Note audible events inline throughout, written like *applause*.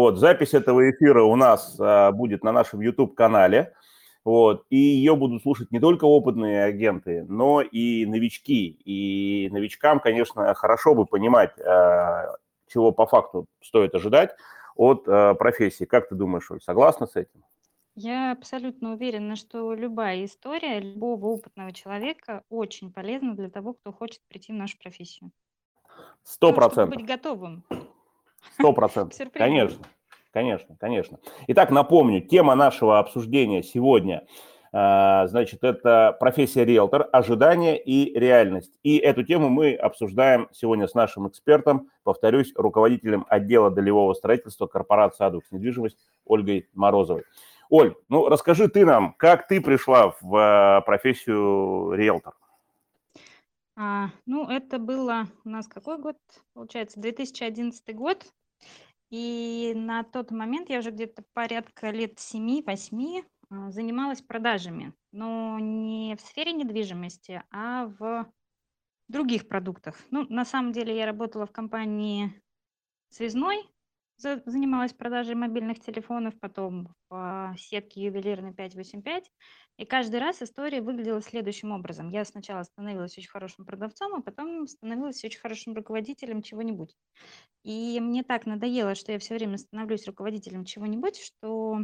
Вот, запись этого эфира у нас а, будет на нашем YouTube-канале. Вот, и ее будут слушать не только опытные агенты, но и новички. И новичкам, конечно, хорошо бы понимать, а, чего по факту стоит ожидать от а, профессии. Как ты думаешь, Оль, согласна с этим? Я абсолютно уверена, что любая история любого опытного человека очень полезна для того, кто хочет прийти в нашу профессию. Сто процентов. быть готовым. Сто процентов. Конечно, конечно, конечно. Итак, напомню, тема нашего обсуждения сегодня, а, значит, это профессия риэлтор, ожидания и реальность. И эту тему мы обсуждаем сегодня с нашим экспертом, повторюсь, руководителем отдела долевого строительства корпорации «Адукс недвижимость» Ольгой Морозовой. Оль, ну расскажи ты нам, как ты пришла в а, профессию риэлтор? А, ну, это было у нас какой год? Получается, 2011 год. И на тот момент я уже где-то порядка лет 7-8 а, занималась продажами, но не в сфере недвижимости, а в других продуктах. Ну, на самом деле я работала в компании связной, занималась продажей мобильных телефонов, потом в сетке ювелирной 585. И каждый раз история выглядела следующим образом. Я сначала становилась очень хорошим продавцом, а потом становилась очень хорошим руководителем чего-нибудь. И мне так надоело, что я все время становлюсь руководителем чего-нибудь, что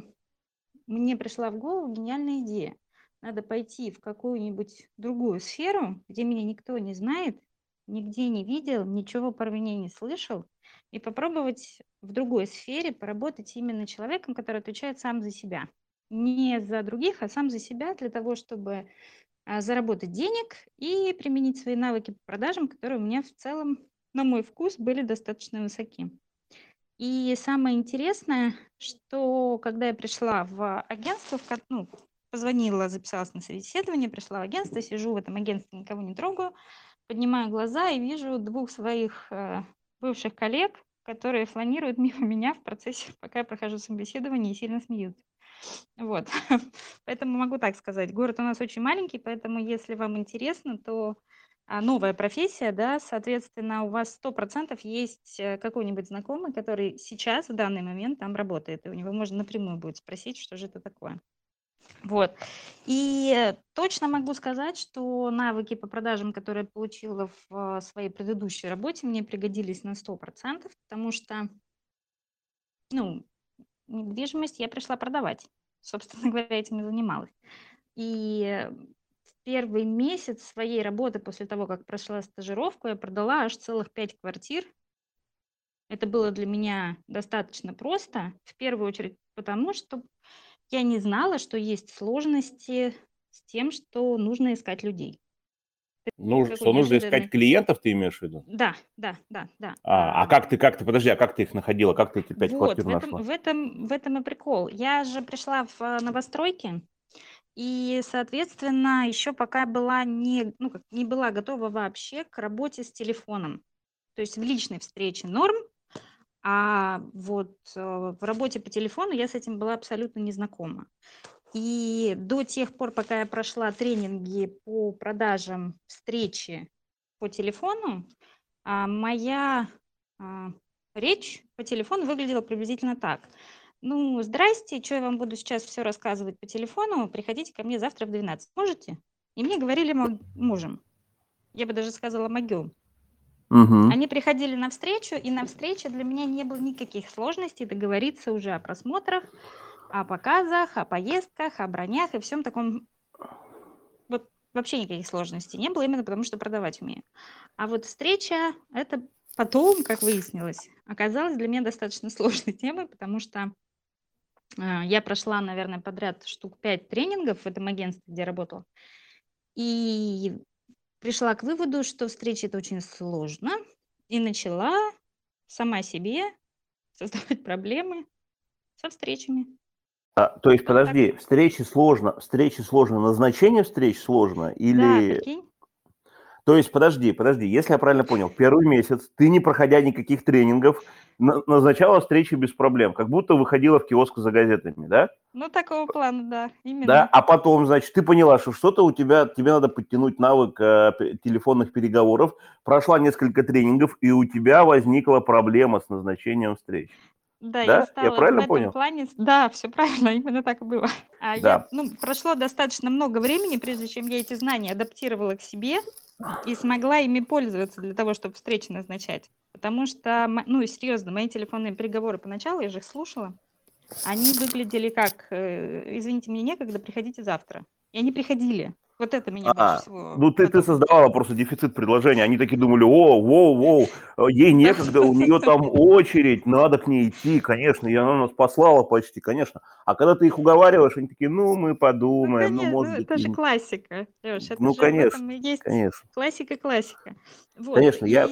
мне пришла в голову гениальная идея. Надо пойти в какую-нибудь другую сферу, где меня никто не знает, нигде не видел, ничего про меня не слышал, и попробовать в другой сфере поработать именно человеком, который отвечает сам за себя. Не за других, а сам за себя для того, чтобы а, заработать денег и применить свои навыки по продажам, которые у меня в целом, на мой вкус, были достаточно высоки. И самое интересное, что когда я пришла в агентство, в, ну, позвонила, записалась на собеседование, пришла в агентство, сижу в этом агентстве, никого не трогаю, поднимаю глаза и вижу двух своих э, бывших коллег, которые фланируют мимо меня в процессе, пока я прохожу собеседование и сильно смеются. Вот. *laughs* Поэтому могу так сказать. Город у нас очень маленький, поэтому если вам интересно, то а, новая профессия, да, соответственно, у вас 100% есть э, какой-нибудь знакомый, который сейчас, в данный момент там работает, и у него можно напрямую будет спросить, что же это такое. Вот. И точно могу сказать, что навыки по продажам, которые я получила в своей предыдущей работе, мне пригодились на 100%, потому что, ну, недвижимость я пришла продавать. *laughs* Собственно говоря, этим и занималась. И в первый месяц своей работы после того, как прошла стажировку, я продала аж целых пять квартир. Это было для меня достаточно просто, в первую очередь потому, что я не знала, что есть сложности с тем, что нужно искать людей. Ну, что нужно искать клиентов, ты имеешь в виду? Да, да, да, да. А, а как ты, как ты, подожди, а как ты их находила? Как ты эти пять вот, квартир в этом, нашла? В этом, в этом и прикол. Я же пришла в э, новостройки, и, соответственно, еще пока была не, ну, как, не была готова вообще к работе с телефоном. То есть в личной встрече норм, а вот э, в работе по телефону я с этим была абсолютно незнакома. И до тех пор, пока я прошла тренинги по продажам встречи по телефону, а, моя а, речь по телефону выглядела приблизительно так. Ну, здрасте, что я вам буду сейчас все рассказывать по телефону, приходите ко мне завтра в 12. Можете? И мне говорили мужем. Я бы даже сказала могем. Угу. Они приходили на встречу, и на встрече для меня не было никаких сложностей договориться уже о просмотрах, о показах, о поездках, о бронях и всем таком. Вот вообще никаких сложностей не было, именно потому что продавать умею. А вот встреча, это потом, как выяснилось, оказалась для меня достаточно сложной *laughs* темой, потому что э, я прошла, наверное, подряд штук пять тренингов в этом агентстве, где работала. И пришла к выводу, что встреча это очень сложно, и начала сама себе *laughs* создавать проблемы со встречами. А, то есть, подожди, так. встречи сложно, встречи сложно, назначение встреч сложно или... Да, прикинь. То есть, подожди, подожди, если я правильно понял, первый месяц ты, не проходя никаких тренингов, назначала встречи без проблем, как будто выходила в киоск за газетами, да? Ну, такого плана, да, именно. Да, а потом, значит, ты поняла, что что-то у тебя, тебе надо подтянуть навык э, телефонных переговоров, прошла несколько тренингов, и у тебя возникла проблема с назначением встреч. Да, я Да? Я стала в правильно этом понял? плане, да, все правильно, *laughs* именно так и было. А я, Да. ну, прошло достаточно много времени, прежде чем я эти знания адаптировала к себе и смогла ими пользоваться для того, чтобы встречи назначать. Потому что, ну, серьезно, мои телефонные переговоры поначалу, я же их слушала, они выглядели как, э, извините, мне некогда, приходите завтра. И они приходили. Вот это меня А, больше всего ну ты, ты создавала просто дефицит предложения. Они такие думали, о, воу, воу, э, ей некогда, у нее там очередь, надо к ней идти, конечно, и она нас послала почти, конечно. А когда ты их уговариваешь, они такие, ну мы Ну, подумаем, ну конечно, может ну, быть, это же классика, Леш, это ну же конечно, есть конечно, классика-классика. Вот, конечно, я...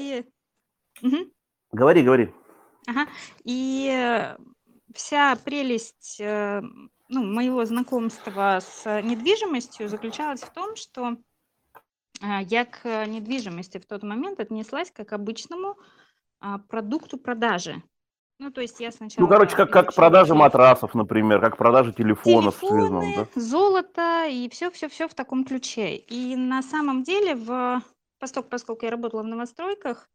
Говори, говори. Ага. И э, вся прелесть э, ну, моего знакомства с недвижимостью заключалась в том, что а, я к недвижимости в тот момент отнеслась как к обычному а, продукту продажи. Ну, то есть я Ну, короче, сначала как, как продажа матрасов, например, как продажа телефонов в связном, телефоны, да? золото и все-все-все в таком ключе. И на самом деле, в, поскольку, поскольку я работала в новостройках,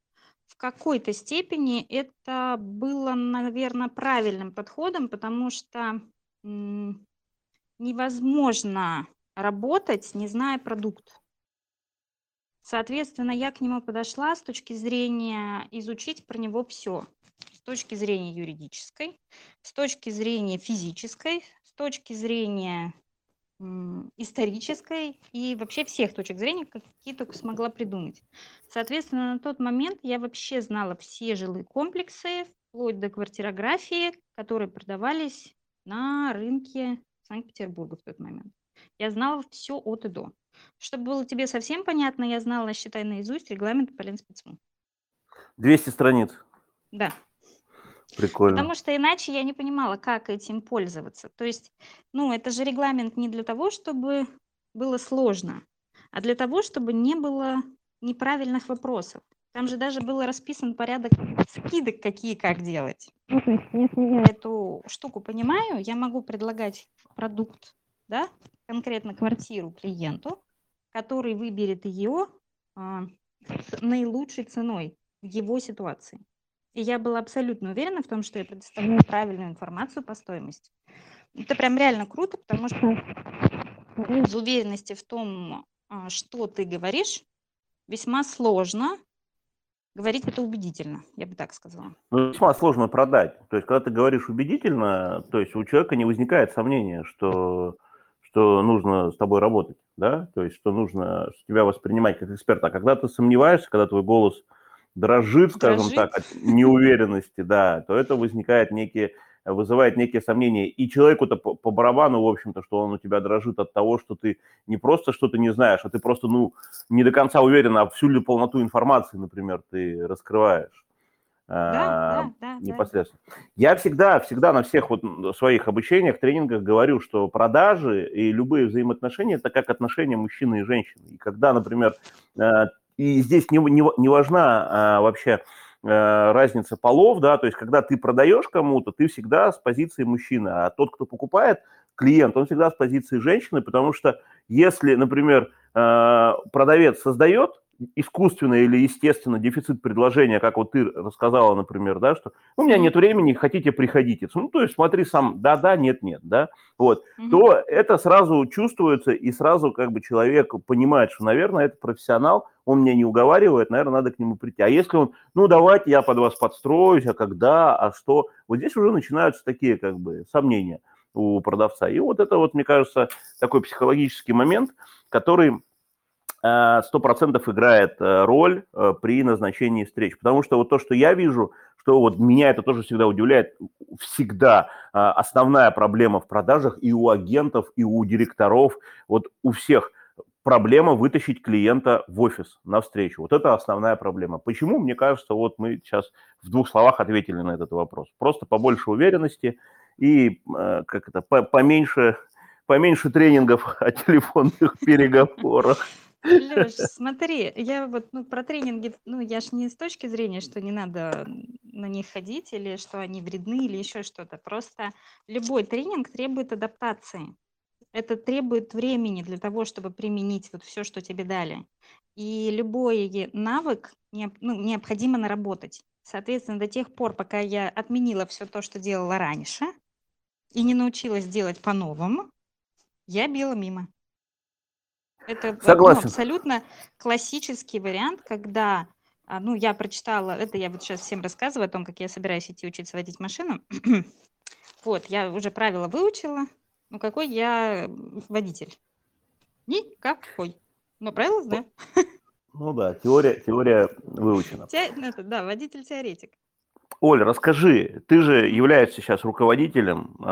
в какой-то степени это было, наверное, правильным подходом, потому что невозможно работать, не зная продукт. Соответственно, я к нему подошла с точки зрения изучить про него все. С точки зрения юридической, с точки зрения физической, с точки зрения исторической и вообще всех точек зрения, какие только смогла придумать. Соответственно, на тот момент я вообще знала все жилые комплексы, вплоть до квартирографии, которые продавались на рынке Санкт-Петербурга в тот момент. Я знала все от и до. Чтобы было тебе совсем понятно, я знала, считай, наизусть регламент по Ленспецму. 200 страниц. Да. Прикольно. Потому что иначе я не понимала, как этим пользоваться. То есть, ну, это же регламент не для того, чтобы было сложно, а для того, чтобы не было неправильных вопросов. Там же даже был расписан порядок скидок, какие как делать. Ну, то есть, если я эту штуку понимаю, я могу предлагать продукт, да, конкретно квартиру клиенту, который выберет ее а, с наилучшей ценой в его ситуации. И я была абсолютно уверена в том, что я предоставляю правильную информацию по стоимости. Это прям реально круто, потому что без уверенности в том, а, что ты говоришь, весьма сложно говорить это убедительно, я бы так сказала. Ну, весьма сложно продать. То есть, когда ты говоришь убедительно, то есть у человека не возникает сомнения, что, что нужно с тобой работать, да, то есть, что нужно тебя воспринимать как эксперта. А когда ты сомневаешься, когда твой голос дрожит, скажем Дрожит. так, от *laughs* неуверенности, да, то это возникает некие, вызывает некие сомнения. И человеку-то по, по барабану, в общем-то, что он у тебя дрожит от того, что ты не просто что-то не знаешь, а ты просто, ну, не до конца уверен, а всю ли полноту информации, например, ты раскрываешь. Да, а, да, да, да. непосредственно. Я всегда, всегда на всех вот своих обучениях, тренингах говорю, что продажи и любые взаимоотношения – это как отношения мужчины и женщины. И когда, например, э, и здесь не, не, не важна а, вообще разница полов, да, то есть когда ты продаешь кому-то, ты всегда с позиции мужчины, а тот, кто покупает, клиент, он всегда с позиции женщины, потому что если, например, э, продавец создает искусственно или естественно дефицит предложения, как вот ты рассказала, например, да, что у меня нет времени, хотите, приходите. Ну, то есть смотри сам, да-да, нет-нет, да, вот, Мгм. то это сразу чувствуется, и сразу как бы человек понимает, что, наверное, это профессионал, он меня не уговаривает, наверное, надо к нему прийти. А если он, ну, давайте я под вас подстроюсь, а когда, а что, вот здесь уже начинаются такие как бы сомнения у продавца. И вот это вот, мне кажется, такой психологический момент, который э, сто процентов играет э, роль э, при назначении встреч. Потому что вот то, что я вижу, что вот меня это тоже всегда удивляет, всегда э, основная проблема в продажах и у агентов, и у директоров, вот у всех проблема вытащить клиента в офис на встречу. Вот это основная проблема. Почему? Мне кажется, вот мы сейчас в двух словах ответили на этот вопрос. Просто побольше уверенности и э, как это, по- поменьше, поменьше тренингов о *laughs* телефонных переговорах. Леш, смотри, я вот ну, про тренинги, ну, я ж не с точки зрения, что не надо на них ходить, или что они вредны, или еще что-то. Просто любой тренинг требует адаптации. Это требует времени для того, чтобы применить вот все, что тебе дали. И любой навык необ- ну, необходимо наработать. Соответственно, до тех пор, пока я отменила все то, что делала раньше, и не научилась делать по-новому, я била мимо. Это ну, Согласен. абсолютно классический вариант, когда а, ну, я прочитала, это я вот сейчас всем рассказываю о том, как я собираюсь идти учиться водить машину. *clears throat* вот, я уже правила выучила. Ну, какой я водитель? Никакой. Но правила знаю. Ну да, теория, теория выучена. Те, ну, это, да, водитель-теоретик. Оль, расскажи, ты же являешься сейчас руководителем э,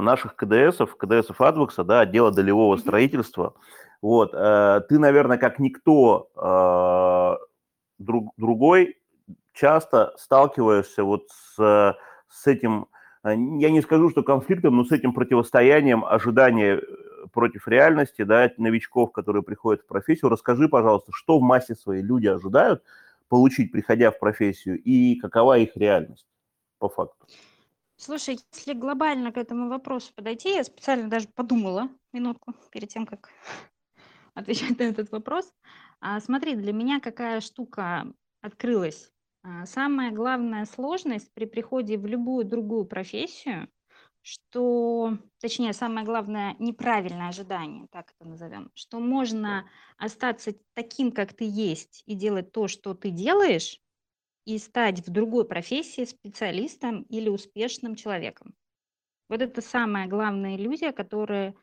наших КДСов, КДСов Адвокса, да, отдела долевого строительства. Вот, э, ты, наверное, как никто э, друг, другой часто сталкиваешься вот с, с этим, э, я не скажу, что конфликтом, но с этим противостоянием ожидания против реальности, да, новичков, которые приходят в профессию. Расскажи, пожалуйста, что в массе своей люди ожидают получить, приходя в профессию, и какова их реальность по факту? Слушай, если глобально к этому вопросу подойти, я специально даже подумала минутку перед тем, как отвечать *laughs* на этот вопрос. А, смотри, для меня какая штука открылась. А, самая главная сложность при приходе в любую другую профессию, что, точнее, самое главное неправильное ожидание, так это назовем, что можно остаться таким, как ты есть, и делать то, что ты делаешь, и стать в другой профессии специалистом или успешным человеком. Вот это самая главная иллюзия, которая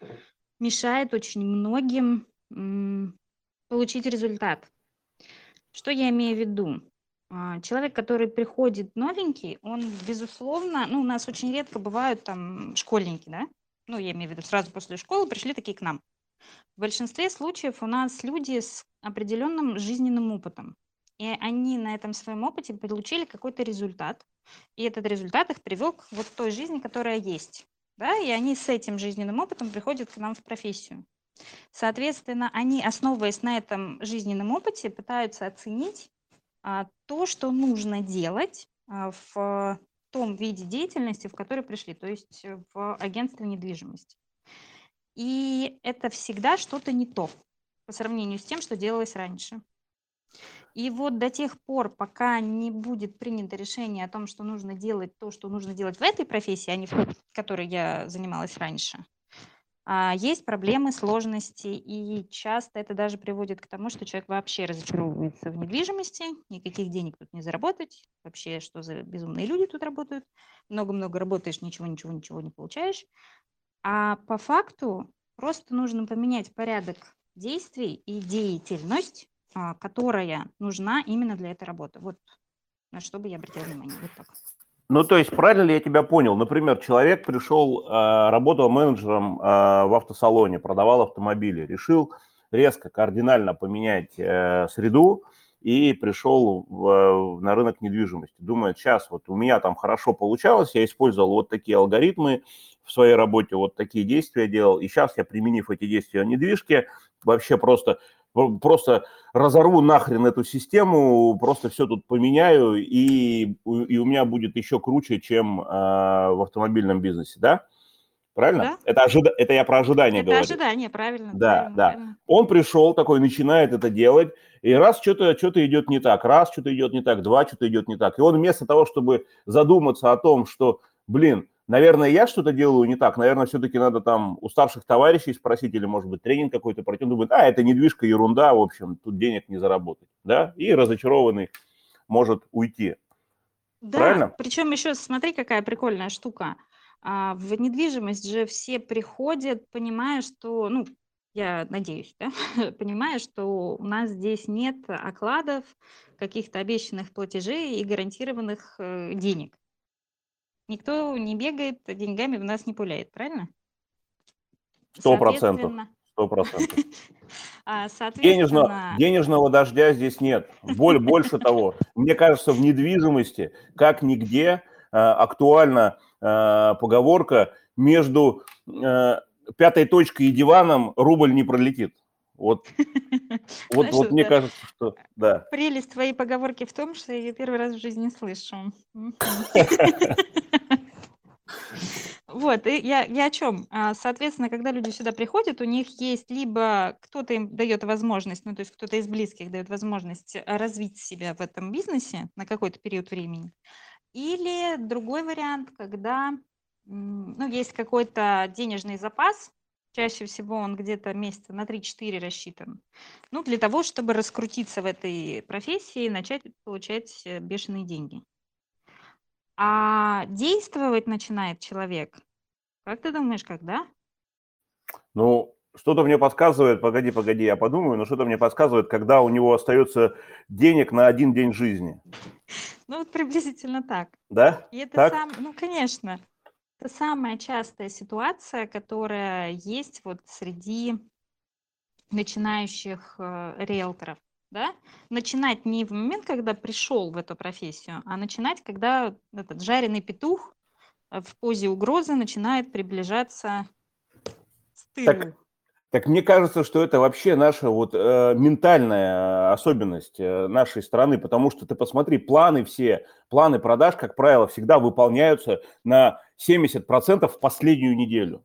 мешает очень многим получить результат. Что я имею в виду? А, человек, который приходит новенький, он, безусловно, ну, у нас очень редко бывают там школьники, да? Ну, я имею в виду, сразу после школы пришли такие к нам. В большинстве случаев у нас люди с определенным жизненным опытом. И они на этом своем опыте получили какой-то результат. И этот результат их привел к вот той жизни, которая есть. Да? И они с этим жизненным опытом приходят к нам в профессию. Соответственно, они, основываясь на этом жизненном опыте, пытаются оценить а, то, что нужно делать а, в том виде деятельности, в который пришли, то есть в агентстве недвижимости. И это всегда что-то не то по сравнению с тем, что делалось раньше. И вот до тех пор, пока не будет принято решение о том, что нужно делать то, что нужно делать в этой профессии, а не в которой я занималась раньше, есть проблемы, сложности, и часто это даже приводит к тому, что человек вообще разочаровывается в недвижимости, никаких денег тут не заработать, вообще что за безумные люди тут работают, много-много работаешь, ничего, ничего, ничего не получаешь. А по факту просто нужно поменять порядок действий и деятельность, а, которая нужна именно для этой работы. Вот на что бы я обратила внимание. Вот так. Ну, то есть, правильно ли я тебя понял? Например, человек пришел, а, работал менеджером а, в автосалоне, продавал автомобили, решил резко, кардинально поменять э, среду и пришел на рынок недвижимости. Думает, сейчас вот у меня там хорошо получалось, я использовал вот такие алгоритмы в своей работе, вот такие действия делал, и сейчас я, применив эти действия в недвижке, вообще просто просто разорву нахрен эту систему, просто все тут поменяю, и, и у меня будет еще круче, чем э, в автомобильном бизнесе, да? Правильно? Да. Это, ожида... это я про ожидание это говорю. Это ожидание, правильно. Да, правильно, да. Правильно. Он пришел такой, начинает это делать, и раз что-то что идет не так, раз что-то идет не так, два что-то идет не так. И он вместо того, чтобы задуматься о том, что, блин, Наверное, я что-то делаю не так. Наверное, все-таки надо там у старших товарищей спросить или, может быть, тренинг какой-то пройти. Он думает, а, это недвижка, ерунда, в общем, тут денег не заработать. Да? И разочарованный может уйти. Да, Правильно? причем еще смотри, какая прикольная штука. А, в недвижимость же все приходят, понимая, что, ну, я надеюсь, да, *laughs* понимая, что у нас здесь нет окладов, каких-то обещанных платежей и гарантированных э, денег. Никто не бегает, деньгами в нас не пуляет, правильно? Сто процентов. Сто процентов. *laughs* А, Денежного, денежного дождя здесь нет. Боль больше того. Мне кажется, в недвижимости, как нигде, э, актуальна поговорка между пятой точкой и диваном рубль не пролетит. Вот, *laughs* вот, Знаешь, вот мне кажется, что да. Прелесть твоей поговорки в том, что я ее первый раз в жизни слышу. *laughs* вот, и я, я о чем? А, соответственно, когда люди сюда приходят, у них есть либо кто-то им дает возможность, ну, то есть кто-то из близких дает возможность развить себя в этом бизнесе на какой-то период времени, или другой вариант, когда ну, есть какой-то денежный запас, чаще всего он где-то месяца на 3-4 рассчитан, ну, для того, чтобы раскрутиться в этой профессии и начать получать э, бешеные деньги. А действовать начинает человек, как ты думаешь, когда? Ну, что-то мне подсказывает, погоди, погоди, я подумаю, но что-то мне подсказывает, когда у него остается денег на один день жизни. Ну, вот приблизительно так. Да? И это так? сам, ну, конечно, это самая частая ситуация, которая есть вот среди начинающих э, риэлторов да, начинать не в момент, когда пришел в эту профессию, а начинать, когда этот жареный петух э, в позе угрозы начинает приближаться с тылу. Так, так мне кажется, что это вообще наша вот э, ментальная особенность э, нашей страны, потому что ты посмотри, планы все, планы продаж, как правило, всегда выполняются на 70% в последнюю неделю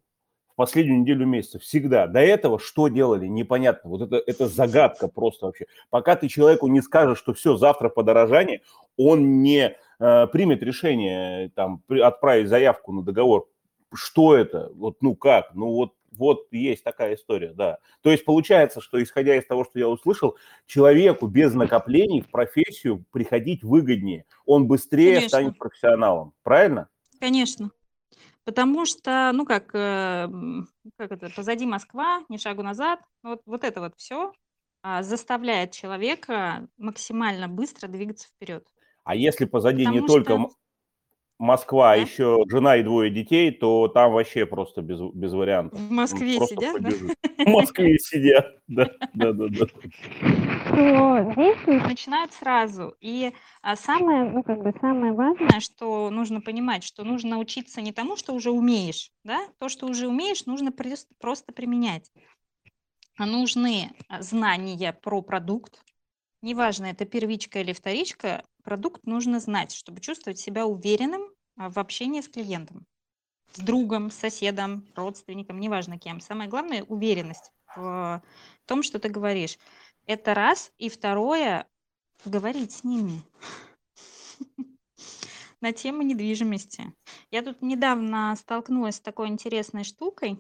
последнюю неделю месяца, всегда. До этого что делали, непонятно. Вот это, это загадка просто вообще. Пока ты человеку не скажешь, что все, завтра подорожание, он не э, примет решение там, отправить заявку на договор. Что это? Вот, ну как? Ну вот, вот есть такая история, да. То есть получается, что исходя из того, что я услышал, человеку без накоплений в профессию приходить выгоднее. Он быстрее Конечно. станет профессионалом. Правильно? Конечно. Потому что, ну как, э, как это, позади Москва, ни шагу назад, вот, вот это вот все а, заставляет человека максимально быстро двигаться вперед. А если позади Потому не только Москва, да? еще жена и двое детей, то там вообще просто без, без вариантов. В Москве просто сидят, да? *laughs* В Москве сидят, да, да, да, да. Действуют начинают сразу. И а, самое, ну, как бы самое важное, что нужно понимать, что нужно учиться не тому, что уже умеешь, да, то, что уже умеешь, нужно просто применять. А нужны а, знания про продукт, неважно, это первичка или вторичка, продукт нужно знать, чтобы чувствовать себя уверенным в общении с клиентом, с другом, с соседом, родственником, неважно кем. Самое главное – уверенность в том, что ты говоришь. Это раз. И второе – говорить с ними *laughs* на тему недвижимости. Я тут недавно столкнулась с такой интересной штукой,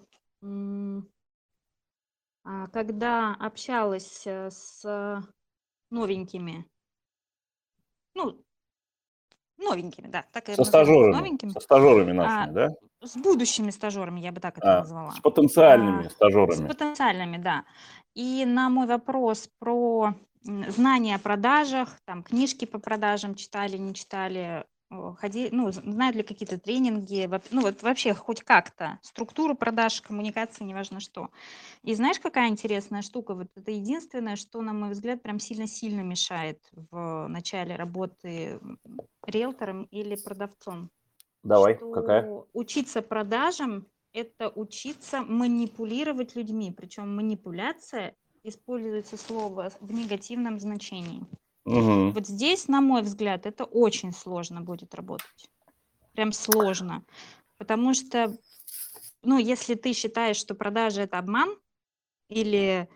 а, когда общалась э, с новенькими ну, новенькими, да, так Со стажерами, новенькими. со стажерами нашими, а, да? С будущими стажерами, я бы так это а, назвала. С потенциальными а, стажерами. С потенциальными, да. И на мой вопрос про знания о продажах, там книжки по продажам читали, не читали, ходи, ну, знают ли какие-то тренинги, ну вот вообще хоть как-то, структуру продаж, коммуникации, неважно что. И знаешь, какая интересная штука? Вот это единственное, что, на мой взгляд, прям сильно-сильно мешает в начале работы риэлтором или продавцом. Давай, что какая? Учиться продажам – это учиться манипулировать людьми, причем манипуляция используется слово в негативном значении. Угу. Вот здесь, на мой взгляд, это очень сложно будет работать. Прям сложно. Потому что, ну, если ты считаешь, что продажа это обман, или,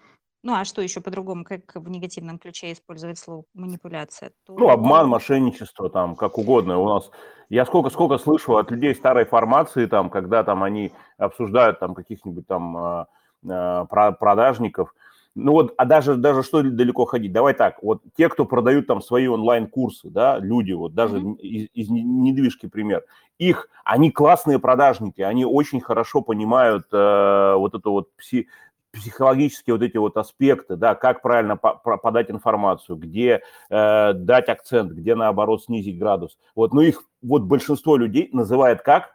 ну, а что еще по-другому, как в негативном ключе использовать слово манипуляция? То... Ну, обман, мошенничество, там, как угодно. У нас, я сколько-сколько слышу от людей старой формации, там, когда там они обсуждают там каких-нибудь там а, а, продажников, ну вот, а даже, даже что далеко ходить? Давай так, вот те, кто продают там свои онлайн-курсы, да, люди, вот даже mm-hmm. из, из недвижки пример, их, они классные продажники, они очень хорошо понимают э, вот это вот пси, психологические вот эти вот аспекты, да, как правильно по подать информацию, где э, дать акцент, где наоборот снизить градус. Вот, но их вот большинство людей называет как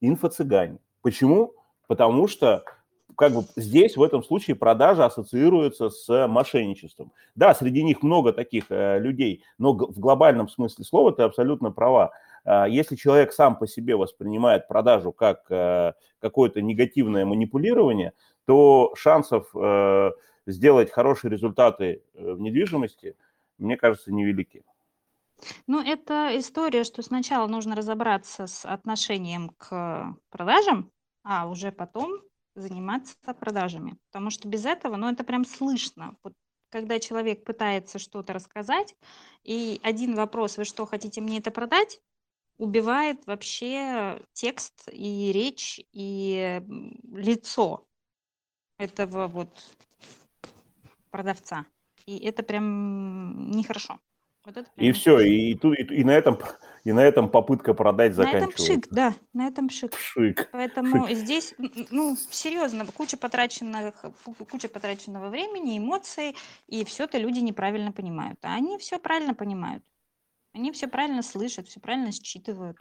инфо-цыгане. Почему? Потому что как бы здесь в этом случае продажа ассоциируется с мошенничеством. Да, среди них много таких э, людей, но в глобальном смысле слова ты абсолютно права. Э, если человек сам по себе воспринимает продажу как э, какое-то негативное манипулирование, то шансов э, сделать хорошие результаты э, в недвижимости, мне кажется, невелики. Ну, это история, что сначала нужно разобраться с отношением к продажам, а уже потом заниматься продажами. Потому что без этого, ну, это прям слышно. Вот когда человек пытается что-то рассказать, и один вопрос, вы что, хотите мне это продать, убивает вообще текст и речь, и лицо этого вот продавца. И это прям нехорошо. Вот это и все, и, и, и, и, на этом, и на этом попытка продать заканчивается. На этом пшик, да, на этом пшик. Пшик. Поэтому пшик. здесь, ну, серьезно, куча, потраченных, куча потраченного времени, эмоций, и все это люди неправильно понимают. А они все правильно понимают. Они все правильно слышат, все правильно считывают.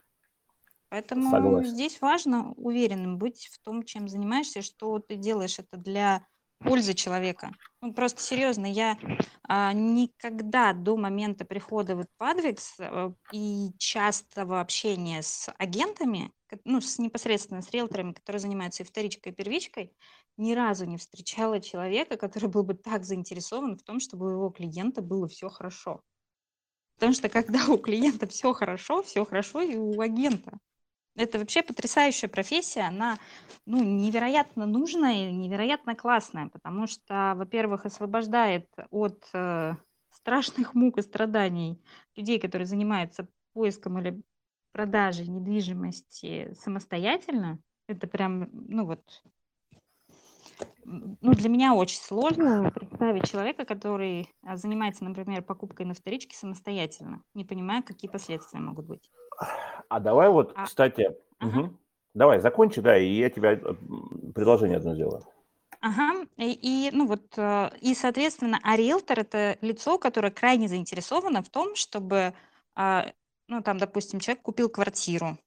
Поэтому Согласен. здесь важно уверенным быть в том, чем занимаешься, что ты делаешь это для пользы человека. Ну, просто серьезно, я а, никогда до момента прихода в Padvix а, и частого общения с агентами, ну, с непосредственно с риэлторами, которые занимаются и вторичкой, и первичкой, ни разу не встречала человека, который был бы так заинтересован в том, чтобы у его клиента было все хорошо. Потому что когда у клиента все хорошо, все хорошо и у агента. Это вообще потрясающая профессия, она ну, невероятно нужная и невероятно классная, потому что, во-первых, освобождает от э, страшных мук и страданий людей, которые занимаются поиском или продажей недвижимости самостоятельно. Это прям, ну вот, ну, для меня очень сложно представить человека, который а, занимается, например, покупкой на вторичке самостоятельно, не понимая, какие последствия могут быть. А давай вот, а... кстати, ага. угу. давай закончи, да, и я тебе э, предложение одно сделаю. Ага, и, и ну вот, э, и, соответственно, а риэлтор – это лицо, которое крайне заинтересовано в том, чтобы, а, ну, там, допустим, человек купил квартиру,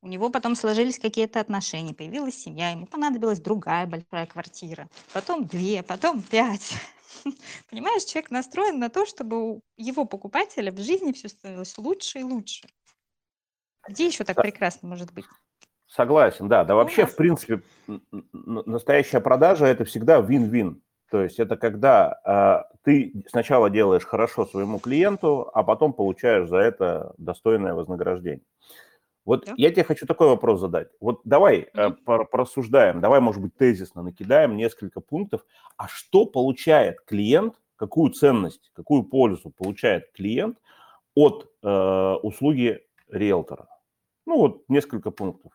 у него потом сложились какие-то отношения, появилась семья, ему понадобилась другая большая квартира, потом две, потом пять. *laughs* Понимаешь, человек настроен на то, чтобы у его покупателя в жизни все становилось лучше и лучше. Где еще так прекрасно может быть? Согласен, да. Да вообще, в принципе, настоящая продажа – это всегда вин-вин. То есть это когда э, ты сначала делаешь хорошо своему клиенту, а потом получаешь за это достойное вознаграждение. Вот да. я тебе хочу такой вопрос задать. Вот давай mm-hmm. э, порассуждаем, давай, может быть, тезисно накидаем несколько пунктов. А что получает клиент, какую ценность, какую пользу получает клиент от э, услуги риэлтора? Ну, вот несколько пунктов.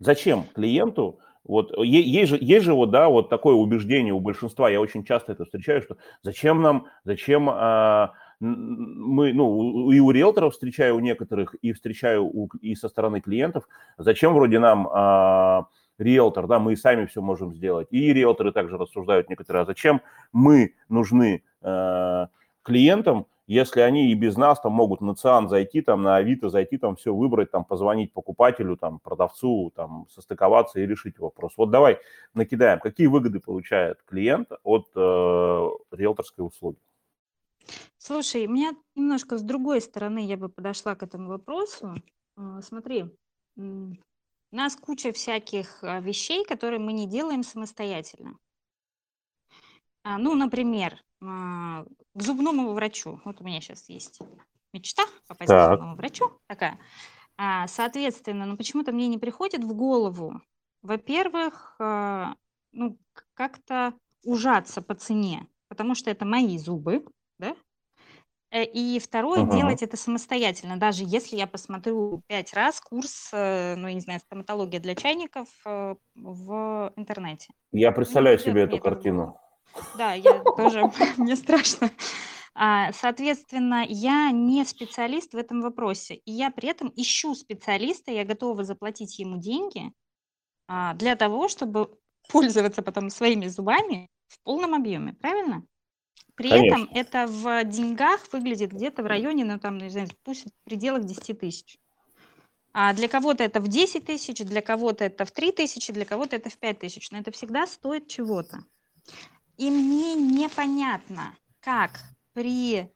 Зачем клиенту, вот есть же, есть же вот, да, вот такое убеждение у большинства, я очень часто это встречаю, что зачем нам, зачем а, мы, ну, и у риэлторов встречаю у некоторых, и встречаю у, и со стороны клиентов, зачем вроде нам а, риэлтор, да, мы сами все можем сделать. И риэлторы также рассуждают некоторые, а зачем мы нужны а, клиентам, если они и без нас там могут на ЦИАН зайти, там на Авито зайти, там все выбрать, там позвонить покупателю, там продавцу, там состыковаться и решить вопрос. Вот давай накидаем, какие выгоды получает клиент от э, риэлторской услуги? Слушай, меня немножко с другой стороны я бы подошла к этому вопросу. А, смотри, у нас куча всяких а, вещей, которые мы не делаем самостоятельно. А, ну, например, к зубному врачу. Вот у меня сейчас есть мечта попасть так. к зубному врачу такая. А, соответственно, ну почему-то мне не приходит в голову, во-первых, а, ну как-то ужаться по цене, потому что это мои зубы, да? Э, и второе, uh-huh. делать это самостоятельно, даже если я посмотрю пять раз курс, э, ну, я не знаю, стоматология для чайников э, в интернете. Я представляю себе эту картину. Да, я тоже, *laughs* мне страшно. А, соответственно, я не специалист в этом вопросе, и я при этом ищу специалиста, я готова заплатить ему деньги а, для того, чтобы пользоваться потом своими зубами в полном объеме, правильно? При Конечно. этом это в деньгах выглядит где-то в районе, ну там, не знаю, пусть в пределах 10 тысяч. А для кого-то это в 10 тысяч, для кого-то это в 3 тысячи, для кого-то это в 5 тысяч. Но это всегда стоит чего-то. И мне непонятно, как при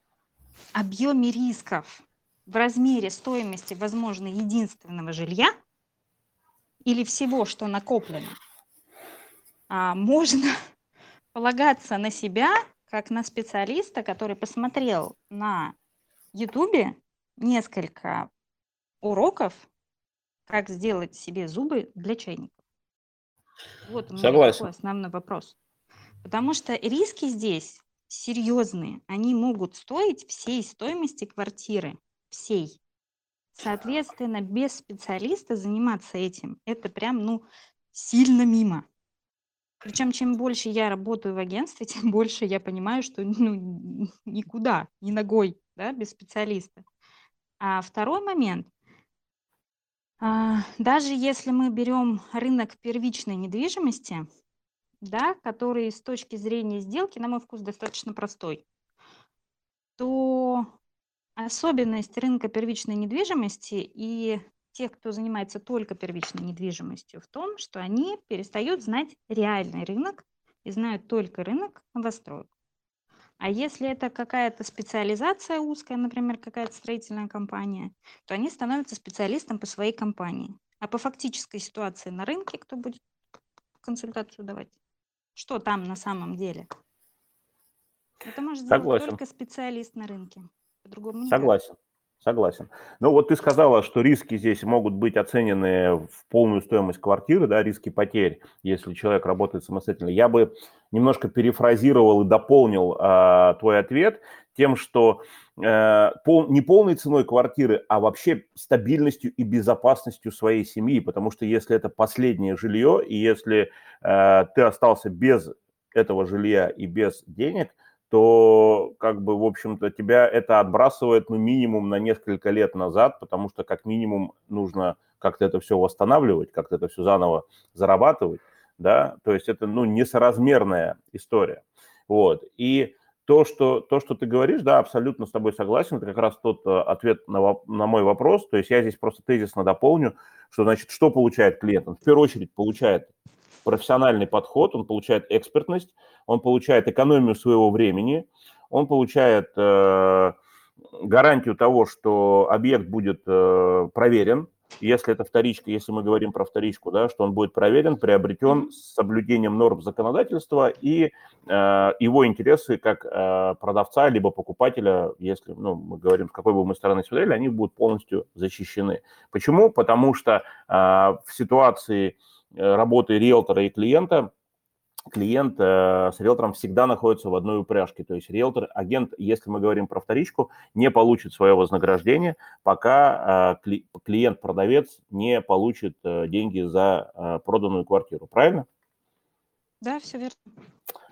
объеме рисков в размере стоимости, возможно, единственного жилья или всего, что накоплено, а, можно *laughs* полагаться на себя как на специалиста, который посмотрел на Ютубе несколько уроков, как сделать себе зубы для чайников. Вот у меня Согласен. такой основной вопрос. Потому что риски здесь серьезные. Они могут стоить всей стоимости квартиры. Всей. Соответственно, без специалиста заниматься этим, это прям, ну, сильно мимо. Причем, чем больше я работаю в агентстве, *laughs* тем больше я понимаю, что ну, никуда, ни ногой, да, без специалиста. А второй момент. А, даже если мы берем рынок первичной недвижимости, да, который с точки зрения сделки, на мой вкус, достаточно простой, то особенность рынка первичной недвижимости и тех, кто занимается только первичной недвижимостью, в том, что они перестают знать реальный рынок и знают только рынок новостроек. А если это какая-то специализация узкая, например, какая-то строительная компания, то они становятся специалистом по своей компании. А по фактической ситуации на рынке кто будет консультацию давать? Что там на самом деле? Это может сделать только специалист на рынке. По-другому Согласен. Согласен. Ну вот ты сказала, что риски здесь могут быть оценены в полную стоимость квартиры, да, риски потерь, если человек работает самостоятельно. Я бы немножко перефразировал и дополнил э, твой ответ тем, что пол, не полной ценой квартиры, а вообще стабильностью и безопасностью своей семьи, потому что если это последнее жилье, и если э, ты остался без этого жилья и без денег – то как бы, в общем-то, тебя это отбрасывает, ну, минимум на несколько лет назад, потому что как минимум нужно как-то это все восстанавливать, как-то это все заново зарабатывать, да, то есть это, ну, несоразмерная история, вот, и то, что, то, что ты говоришь, да, абсолютно с тобой согласен, это как раз тот э, ответ на, на мой вопрос, то есть я здесь просто тезисно дополню, что, значит, что получает клиент? Он в первую очередь получает профессиональный подход, он получает экспертность, он получает экономию своего времени, он получает э, гарантию того, что объект будет э, проверен, если это вторичка, если мы говорим про вторичку, да, что он будет проверен, приобретен с соблюдением норм законодательства и э, его интересы как э, продавца либо покупателя, если ну, мы говорим, с какой бы мы стороны смотрели, они будут полностью защищены. Почему? Потому что э, в ситуации Э, работы риэлтора и клиента, клиент э, с риэлтором всегда находится в одной упряжке. То есть риэлтор, агент, если мы говорим про вторичку, не получит свое вознаграждение, пока э, клиент-продавец не получит э, деньги за э, проданную квартиру. Правильно? Да, все верно.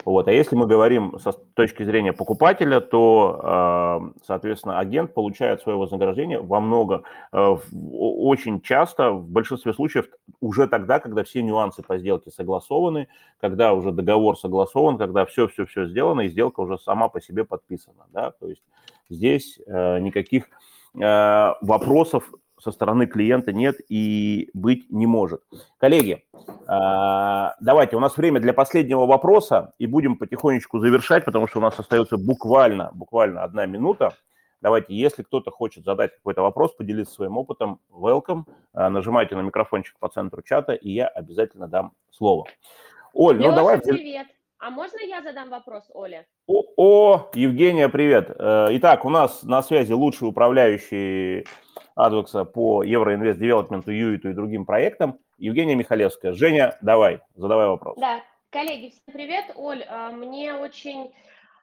Вот. А если мы говорим со точки зрения покупателя, то, а, соответственно, агент получает свое вознаграждение во много, а, очень часто, в большинстве случаев, уже тогда, когда все нюансы по сделке согласованы, когда уже договор согласован, когда все-все-все сделано, и сделка уже сама по себе подписана. Да? То есть здесь а, никаких вопросов со стороны клиента нет и быть не может. Коллеги, а, давайте, у нас время для последнего вопроса, и будем потихонечку завершать, потому что у нас остается буквально, буквально одна минута. Давайте, если кто-то хочет задать какой-то вопрос, поделиться своим опытом, welcome, а, нажимайте на микрофончик по центру чата, и я обязательно дам слово. Оль, ну Леша, давай... привет. А можно я задам вопрос, Оле? О, о, Евгения, привет. Э, итак, у нас на связи лучший управляющий Адвекса по Евроинвест Девелопменту, ЮИТу и другим проектам. Евгения Михалевская. Женя, давай, задавай вопрос. Да, коллеги, всем привет. Оль, а, мне очень,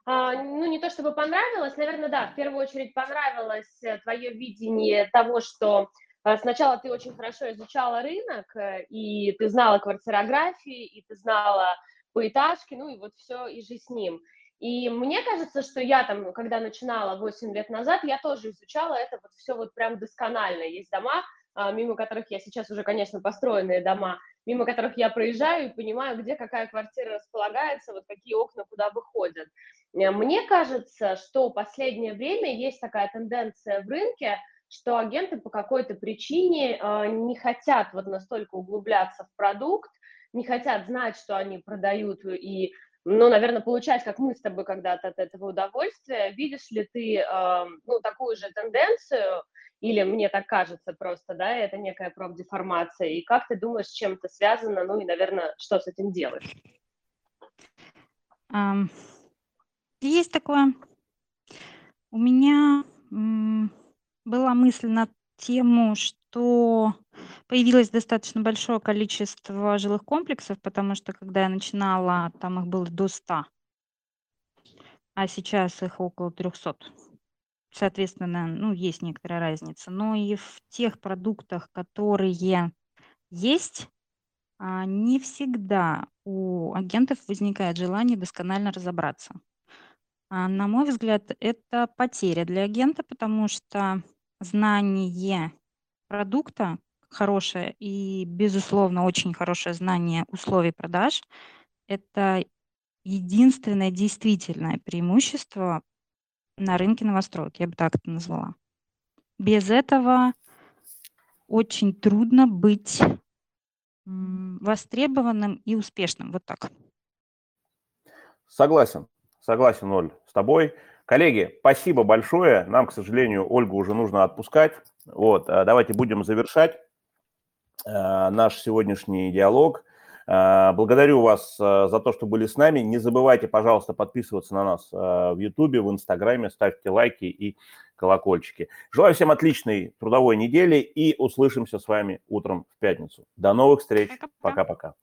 а, ну не то чтобы понравилось, наверное, да, в первую очередь понравилось твое видение того, что а, Сначала ты очень хорошо изучала рынок, э, и ты знала квартирографии, и ты знала поэтажки, ну и вот все, и же с ним. И мне кажется, что я там, когда начинала 8 лет назад, я тоже изучала это вот все вот прям досконально. Есть дома, а, мимо которых я сейчас уже, конечно, построенные дома, мимо которых я проезжаю и понимаю, где какая квартира располагается, вот какие окна куда выходят. Э, мне кажется, что в последнее время есть такая тенденция в рынке, что агенты по какой-то причине э, не хотят вот настолько углубляться в продукт, не хотят знать, что они продают и ну, наверное, получать, как мы с тобой когда-то от этого удовольствия. Видишь ли ты, э, ну, такую же тенденцию, или мне так кажется просто, да, это некая профдеформация, и как ты думаешь, с чем это связано, ну, и, наверное, что с этим делать? Есть такое. У меня была мысль на тему, что появилось достаточно большое количество жилых комплексов, потому что когда я начинала, там их было до 100, а сейчас их около 300. Соответственно, ну, есть некоторая разница. Но и в тех продуктах, которые есть, а, не всегда у агентов возникает желание досконально разобраться. А, на мой взгляд, это потеря для агента, потому что знание продукта хорошее и, безусловно, очень хорошее знание условий продаж– это единственное действительное преимущество на рынке новостройки, я бы так это назвала. Без этого очень трудно быть востребованным и успешным. Вот так. Согласен. Согласен, Оль, с тобой. Коллеги, спасибо большое. Нам, к сожалению, Ольгу уже нужно отпускать. Вот, а давайте будем завершать наш сегодняшний диалог. Э, благодарю вас э, за то, что были с нами. Не забывайте, пожалуйста, подписываться на нас в Ютубе, в Инстаграме, ставьте лайки и колокольчики. Желаю всем отличной трудовой недели и услышимся с вами утром в пятницу. До новых встреч. Пока-пока.